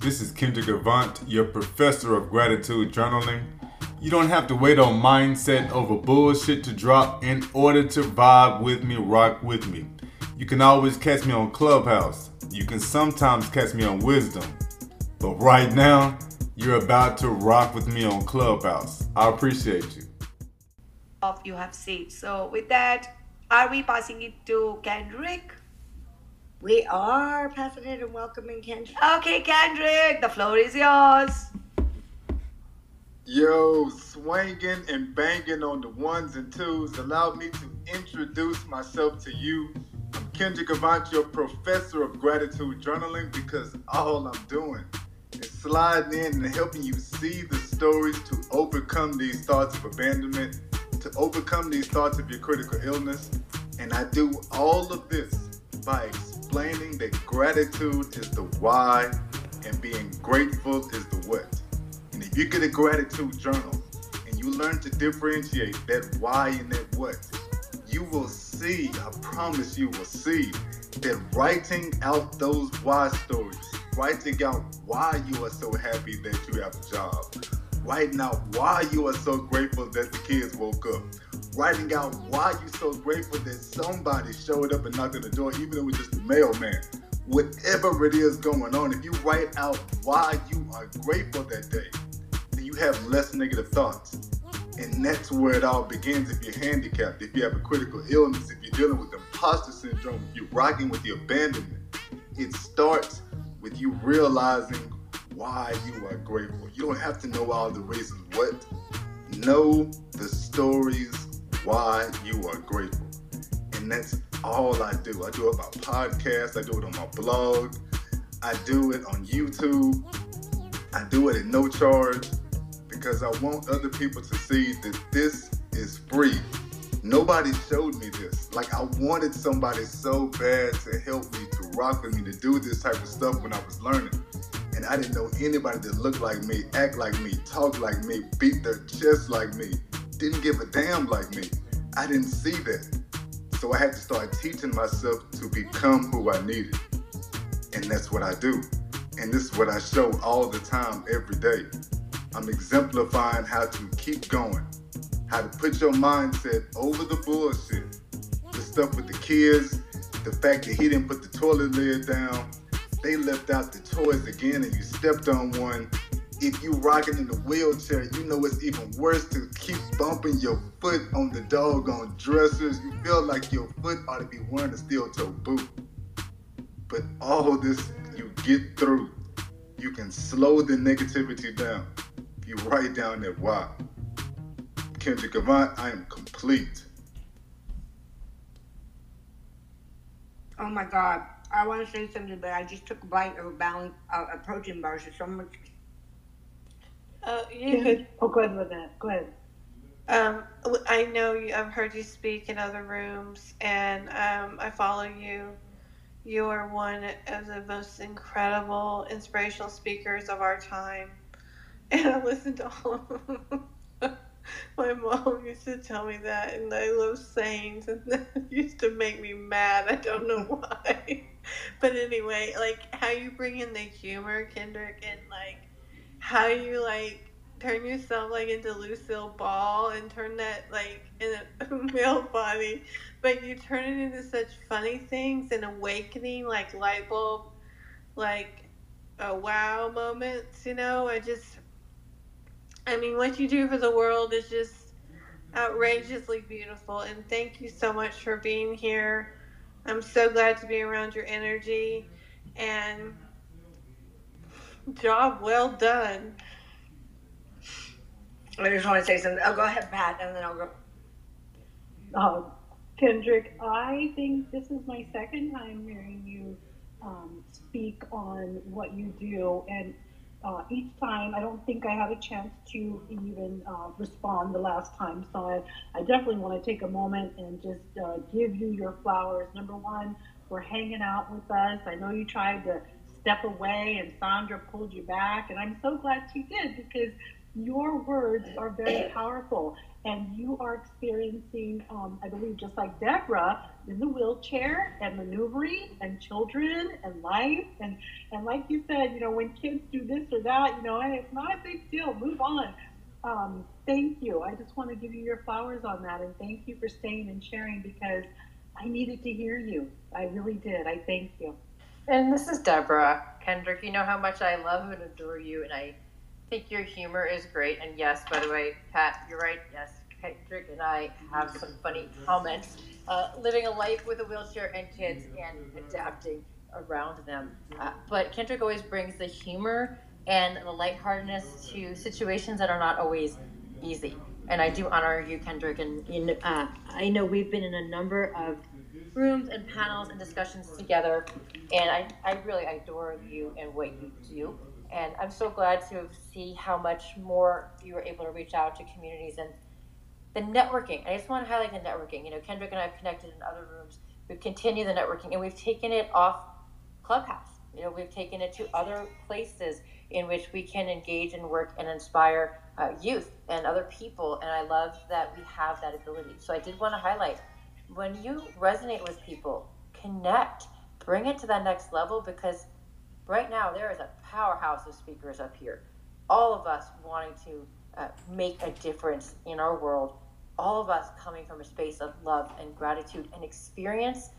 This is Kendrick Avant, your professor of gratitude journaling. You don't have to wait on mindset over bullshit to drop in order to vibe with me, rock with me. You can always catch me on Clubhouse. You can sometimes catch me on Wisdom. But right now, you're about to rock with me on Clubhouse. I appreciate you. Of you have seen. So with that, are we passing it to Kendrick? We are passing it and welcoming Kendrick. Okay, Kendrick, the floor is yours. Yo, swinging and banging on the ones and twos. Allow me to introduce myself to you. I'm Kendrick Avant, your professor of gratitude journaling, because all I'm doing is sliding in and helping you see the stories to overcome these thoughts of abandonment, to overcome these thoughts of your critical illness. And I do all of this by explaining that gratitude is the why and being grateful is the what. And if you get a gratitude journal and you learn to differentiate that why and that what, you will see, I promise you will see, that writing out those why stories, writing out why you are so happy that you have a job, writing out why you are so grateful that the kids woke up, writing out why you're so grateful that somebody showed up and knocked on the door, even if it was just the mailman. Whatever it is going on, if you write out why you are grateful that day, then you have less negative thoughts. And that's where it all begins if you're handicapped, if you have a critical illness, if you're dealing with imposter syndrome, if you're rocking with the abandonment. It starts with you realizing why you are grateful. You don't have to know all the reasons what. Know the stories why you are grateful. And that's all I do. I do it by podcast, I do it on my blog, I do it on YouTube, I do it at no charge because I want other people to see that this is free. Nobody showed me this. Like I wanted somebody so bad to help me, to rock with me, to do this type of stuff when I was learning. And I didn't know anybody that looked like me, act like me, talk like me, beat their chest like me, didn't give a damn like me. I didn't see that. So I had to start teaching myself to become who I needed. And that's what I do. And this is what I show all the time, every day. I'm exemplifying how to keep going, how to put your mindset over the bullshit. The stuff with the kids, the fact that he didn't put the toilet lid down, they left out the toys again and you stepped on one. If you rocking in the wheelchair, you know it's even worse to keep bumping your foot on the doggone dressers. You feel like your foot ought to be wearing a steel toe boot. But all this you get through. You can slow the negativity down if you write down that why. Kendrick Avant, I am complete. Oh my God. I want to say something, but I just took a bite of a, balance, uh, a protein bar, so someone. Uh, you could. Oh, go ahead with that. Go ahead. Um, I know you, I've heard you speak in other rooms, and um, I follow you. You are one of the most incredible, inspirational speakers of our time, and I listen to all of them. My mom used to tell me that, and I love sayings, and that used to make me mad. I don't know why. but anyway, like how you bring in the humor, Kendrick, and like how you like turn yourself like into Lucille Ball and turn that like in a male body, but you turn it into such funny things and awakening, like light bulb, like a wow moments. You know, I just, I mean, what you do for the world is just outrageously beautiful, and thank you so much for being here. I'm so glad to be around your energy and job well done. I just want to say something. I'll go ahead, Pat, and then I'll go. Uh, Kendrick, I think this is my second time hearing you um, speak on what you do, and uh, each time I don't think I had a chance to even uh, respond the last time. So I, I definitely want to take a moment and just uh, give you your flowers. Number one, for hanging out with us. I know you tried to step away, and Sandra pulled you back, and I'm so glad she did because your words are very powerful and you are experiencing um, i believe just like deborah in the wheelchair and maneuvering and children and life and and like you said, you know, when kids do this or that, you know, it's not a big deal. Move on. Um, thank you. I just want to give you your flowers on that, and thank you for staying and sharing because I needed to hear you. I really did. I thank you. And this is Deborah Kendrick. You know how much I love and adore you, and I think your humor is great. And yes, by the way, Pat, you're right. Yes, Kendrick and I have some funny comments. Uh, living a life with a wheelchair and kids and adapting around them. Uh, but Kendrick always brings the humor and the lightheartedness to situations that are not always easy. And I do honor you, Kendrick. And know, uh, I know we've been in a number of rooms and panels and discussions together, and I, I really adore you and what you do. And I'm so glad to see how much more you were able to reach out to communities and the networking. I just want to highlight the networking. You know, Kendrick and I have connected in other rooms. We've continued the networking, and we've taken it off Clubhouse. You know, we've taken it to other places in which we can engage and work and inspire uh, youth and other people. And I love that we have that ability. So I did want to highlight when you resonate with people, connect, bring it to that next level because right now there is a powerhouse of speakers up here. All of us wanting to uh, make a difference in our world. All of us coming from a space of love and gratitude and experience.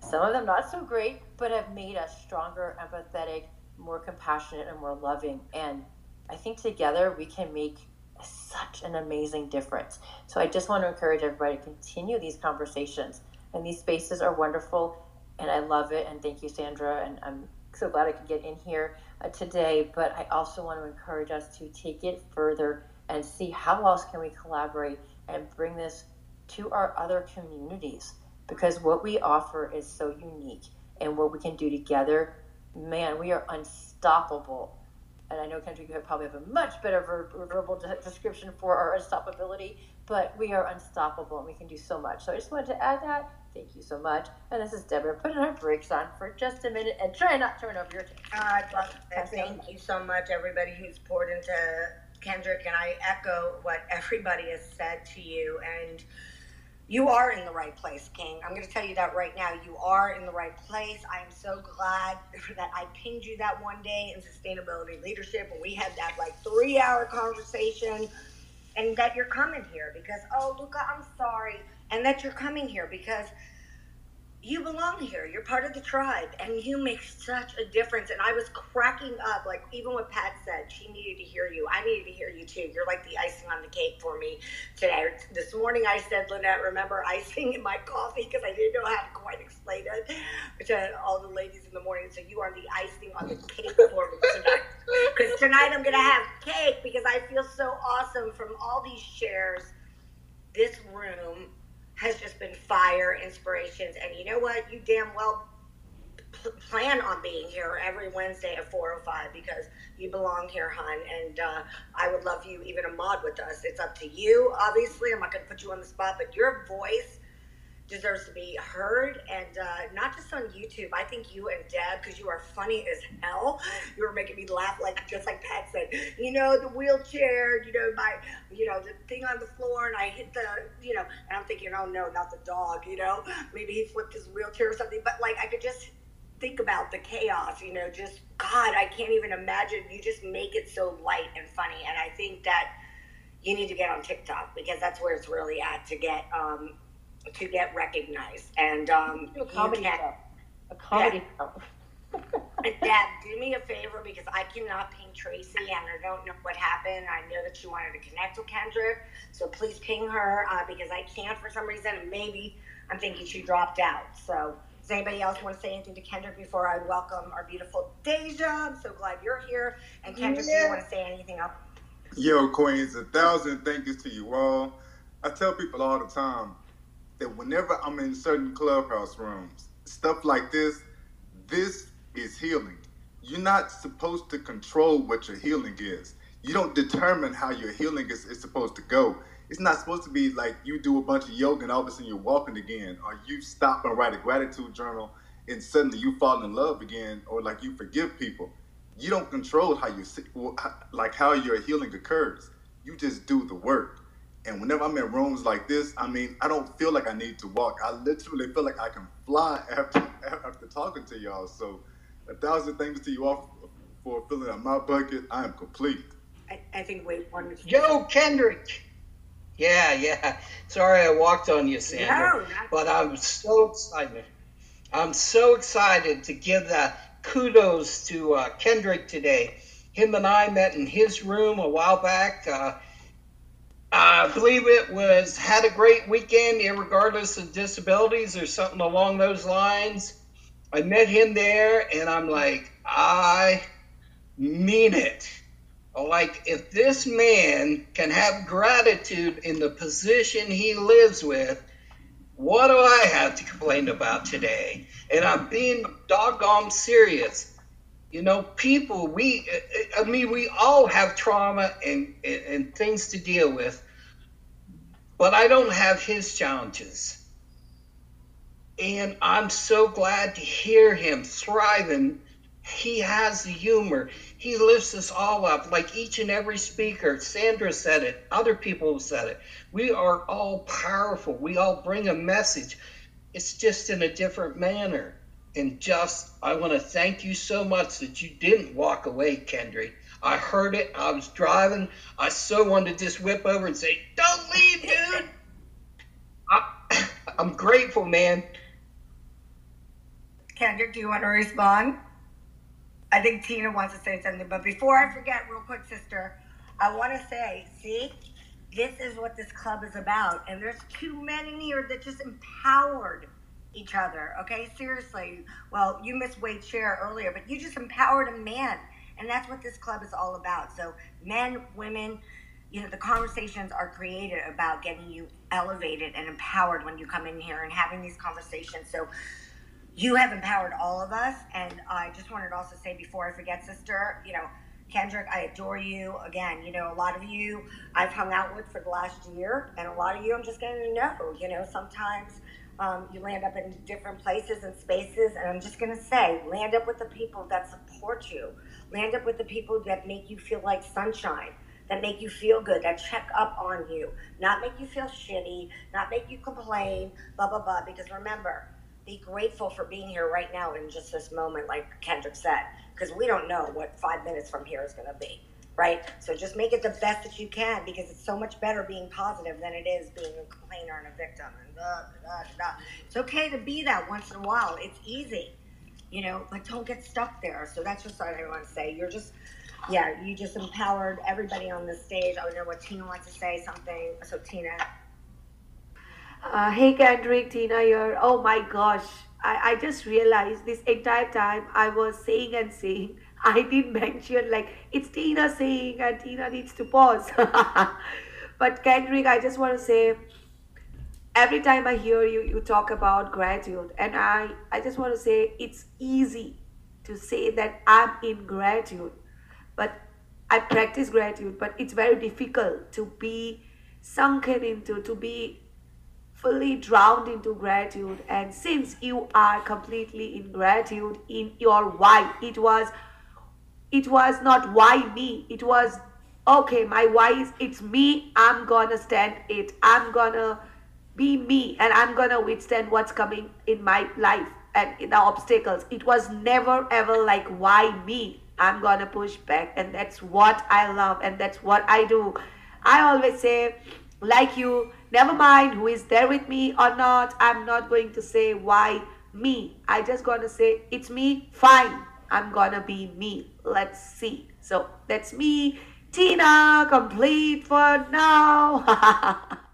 Some of them not so great, but have made us stronger, empathetic, more compassionate, and more loving. And I think together we can make such an amazing difference. So I just want to encourage everybody to continue these conversations. And these spaces are wonderful, and I love it. And thank you, Sandra. And I'm so glad I could get in here uh, today. But I also want to encourage us to take it further and see how else can we collaborate and bring this to our other communities because what we offer is so unique and what we can do together man we are unstoppable and I know Kendrick, you probably have a much better ver- verbal de- description for our unstoppability, but we are unstoppable and we can do so much. So I just wanted to add that. Thank you so much. And this is Deborah putting our brakes on for just a minute and try not to turn over your tape. Uh, thank you so much, everybody who's poured into Kendrick, and I echo what everybody has said to you. And you are in the right place, King. I'm going to tell you that right now. You are in the right place. I am so glad that I pinged you that one day in sustainability leadership when we had that like three hour conversation and that you're coming here because, oh, Luca, I'm sorry. And that you're coming here because you belong here. You're part of the tribe, and you make such a difference. And I was cracking up, like even what Pat said, she needed to hear you. I needed to hear you too. You're like the icing on the cake for me today. This morning I said, Lynette, remember icing in my coffee because I didn't know how to quite explain it to all the ladies in the morning. So you are the icing on the cake for me tonight. Because tonight I'm gonna have cake because I feel so awesome from all these shares. This room has just been fire inspirations. And you know what? You damn well plan on being here every Wednesday at 4:05 because you belong here, hon. And uh, I would love you even a mod with us. It's up to you. Obviously, I'm not going to put you on the spot, but your voice deserves to be heard and uh, not just on YouTube. I think you and Deb, because you are funny as hell, you were making me laugh like just like Pat said. You know the wheelchair, you know my, you know the thing on the floor, and I hit the, you know, and I'm thinking, oh no, not the dog. You know, maybe he flipped his wheelchair or something. But like I could just think about the chaos. You know, just God, I can't even imagine. You just make it so light and funny, and I think that you need to get on TikTok because that's where it's really at to get um, to get recognized. And um, a comedy show. A comedy yeah. show. Dad, do me a favor because I cannot ping Tracy and I don't know what happened. I know that she wanted to connect with Kendrick, so please ping her uh, because I can't for some reason. And maybe I'm thinking she dropped out. So, does anybody else want to say anything to Kendrick before I welcome our beautiful Deja? I'm so glad you're here. And Kendrick, yeah. do you want to say anything else? Yo, Queens, a thousand thank yous to you all. I tell people all the time that whenever I'm in certain clubhouse rooms, stuff like this, this is healing. You're not supposed to control what your healing is. You don't determine how your healing is, is supposed to go. It's not supposed to be like you do a bunch of yoga and all of a sudden you're walking again, or you stop and write a gratitude journal and suddenly you fall in love again, or like you forgive people. You don't control how you like how your healing occurs. You just do the work. And whenever I'm in rooms like this, I mean, I don't feel like I need to walk. I literally feel like I can fly after after talking to y'all. So, a thousand thanks to you all for filling up my bucket. I am complete. I, I think Wade wanted to. Joe Kendrick. Yeah, yeah. Sorry I walked on you, Sandra. No, But I'm so excited. I'm so excited to give the kudos to uh, Kendrick today. Him and I met in his room a while back. Uh, I believe it was had a great weekend, regardless of disabilities or something along those lines. I met him there, and I'm like, I mean it. Like, if this man can have gratitude in the position he lives with, what do I have to complain about today? And I'm being doggone serious. You know, people, we, I mean, we all have trauma and, and, things to deal with, but I don't have his challenges. And I'm so glad to hear him thriving. He has the humor. He lifts us all up, like each and every speaker. Sandra said it, other people have said it. We are all powerful. We all bring a message. It's just in a different manner. And just, I want to thank you so much that you didn't walk away, Kendrick. I heard it. I was driving. I so wanted to just whip over and say, Don't leave, dude. I, I'm grateful, man. Kendrick, do you want to respond? I think Tina wants to say something, but before I forget, real quick, sister, I want to say, see, this is what this club is about, and there's too many here that just empowered each other. Okay, seriously. Well, you missed Wade share earlier, but you just empowered a man, and that's what this club is all about. So, men, women. You know, the conversations are created about getting you elevated and empowered when you come in here and having these conversations. So, you have empowered all of us. And I just wanted to also say before I forget, sister, you know, Kendrick, I adore you. Again, you know, a lot of you I've hung out with for the last year, and a lot of you I'm just getting to know. You know, sometimes um, you land up in different places and spaces, and I'm just going to say, land up with the people that support you, land up with the people that make you feel like sunshine. That make you feel good, that check up on you, not make you feel shitty, not make you complain, blah, blah, blah. Because remember, be grateful for being here right now in just this moment, like Kendrick said, because we don't know what five minutes from here is going to be, right? So just make it the best that you can because it's so much better being positive than it is being a complainer and a victim. And blah, blah, blah. It's okay to be that once in a while. It's easy, you know, but don't get stuck there. So that's just what I want to say. You're just, yeah, you just empowered everybody on the stage. I know what Tina wants to say something. So Tina. Uh, hey Kendrick, Tina here. Oh my gosh, I, I just realized this entire time I was saying and saying, I didn't mention like it's Tina saying and Tina needs to pause. but Kendrick, I just want to say, every time I hear you, you talk about gratitude, and I, I just want to say it's easy to say that I'm in gratitude, but I practice gratitude, but it's very difficult to be sunken into, to be fully drowned into gratitude and since you are completely in gratitude in your why it was it was not why me. It was okay my why is it's me. I'm gonna stand it. I'm gonna be me and i'm gonna withstand what's coming in my life and in the obstacles. It was never ever like why me? I'm gonna push back and that's what i love and that's what i do. I always say like you never mind who is there with me or not i'm not going to say why me. I just gonna say it's me fine i'm gonna be me. Let's see. So that's me. Tina complete for now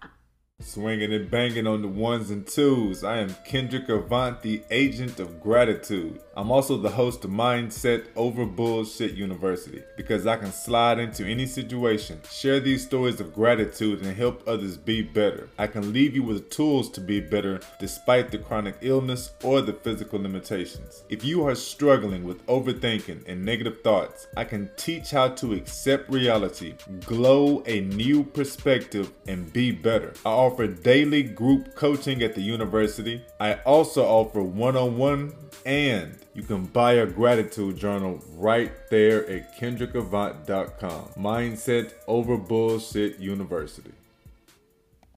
Swinging and banging on the ones and twos. I am Kendrick Avant, the agent of gratitude. I'm also the host of Mindset Over Bullshit University because I can slide into any situation, share these stories of gratitude, and help others be better. I can leave you with tools to be better despite the chronic illness or the physical limitations. If you are struggling with overthinking and negative thoughts, I can teach how to accept reality, glow a new perspective, and be better. I offer daily group coaching at the university. I also offer one on one, and you can buy a gratitude journal right there at kendrickavant.com. Mindset over Bullshit University.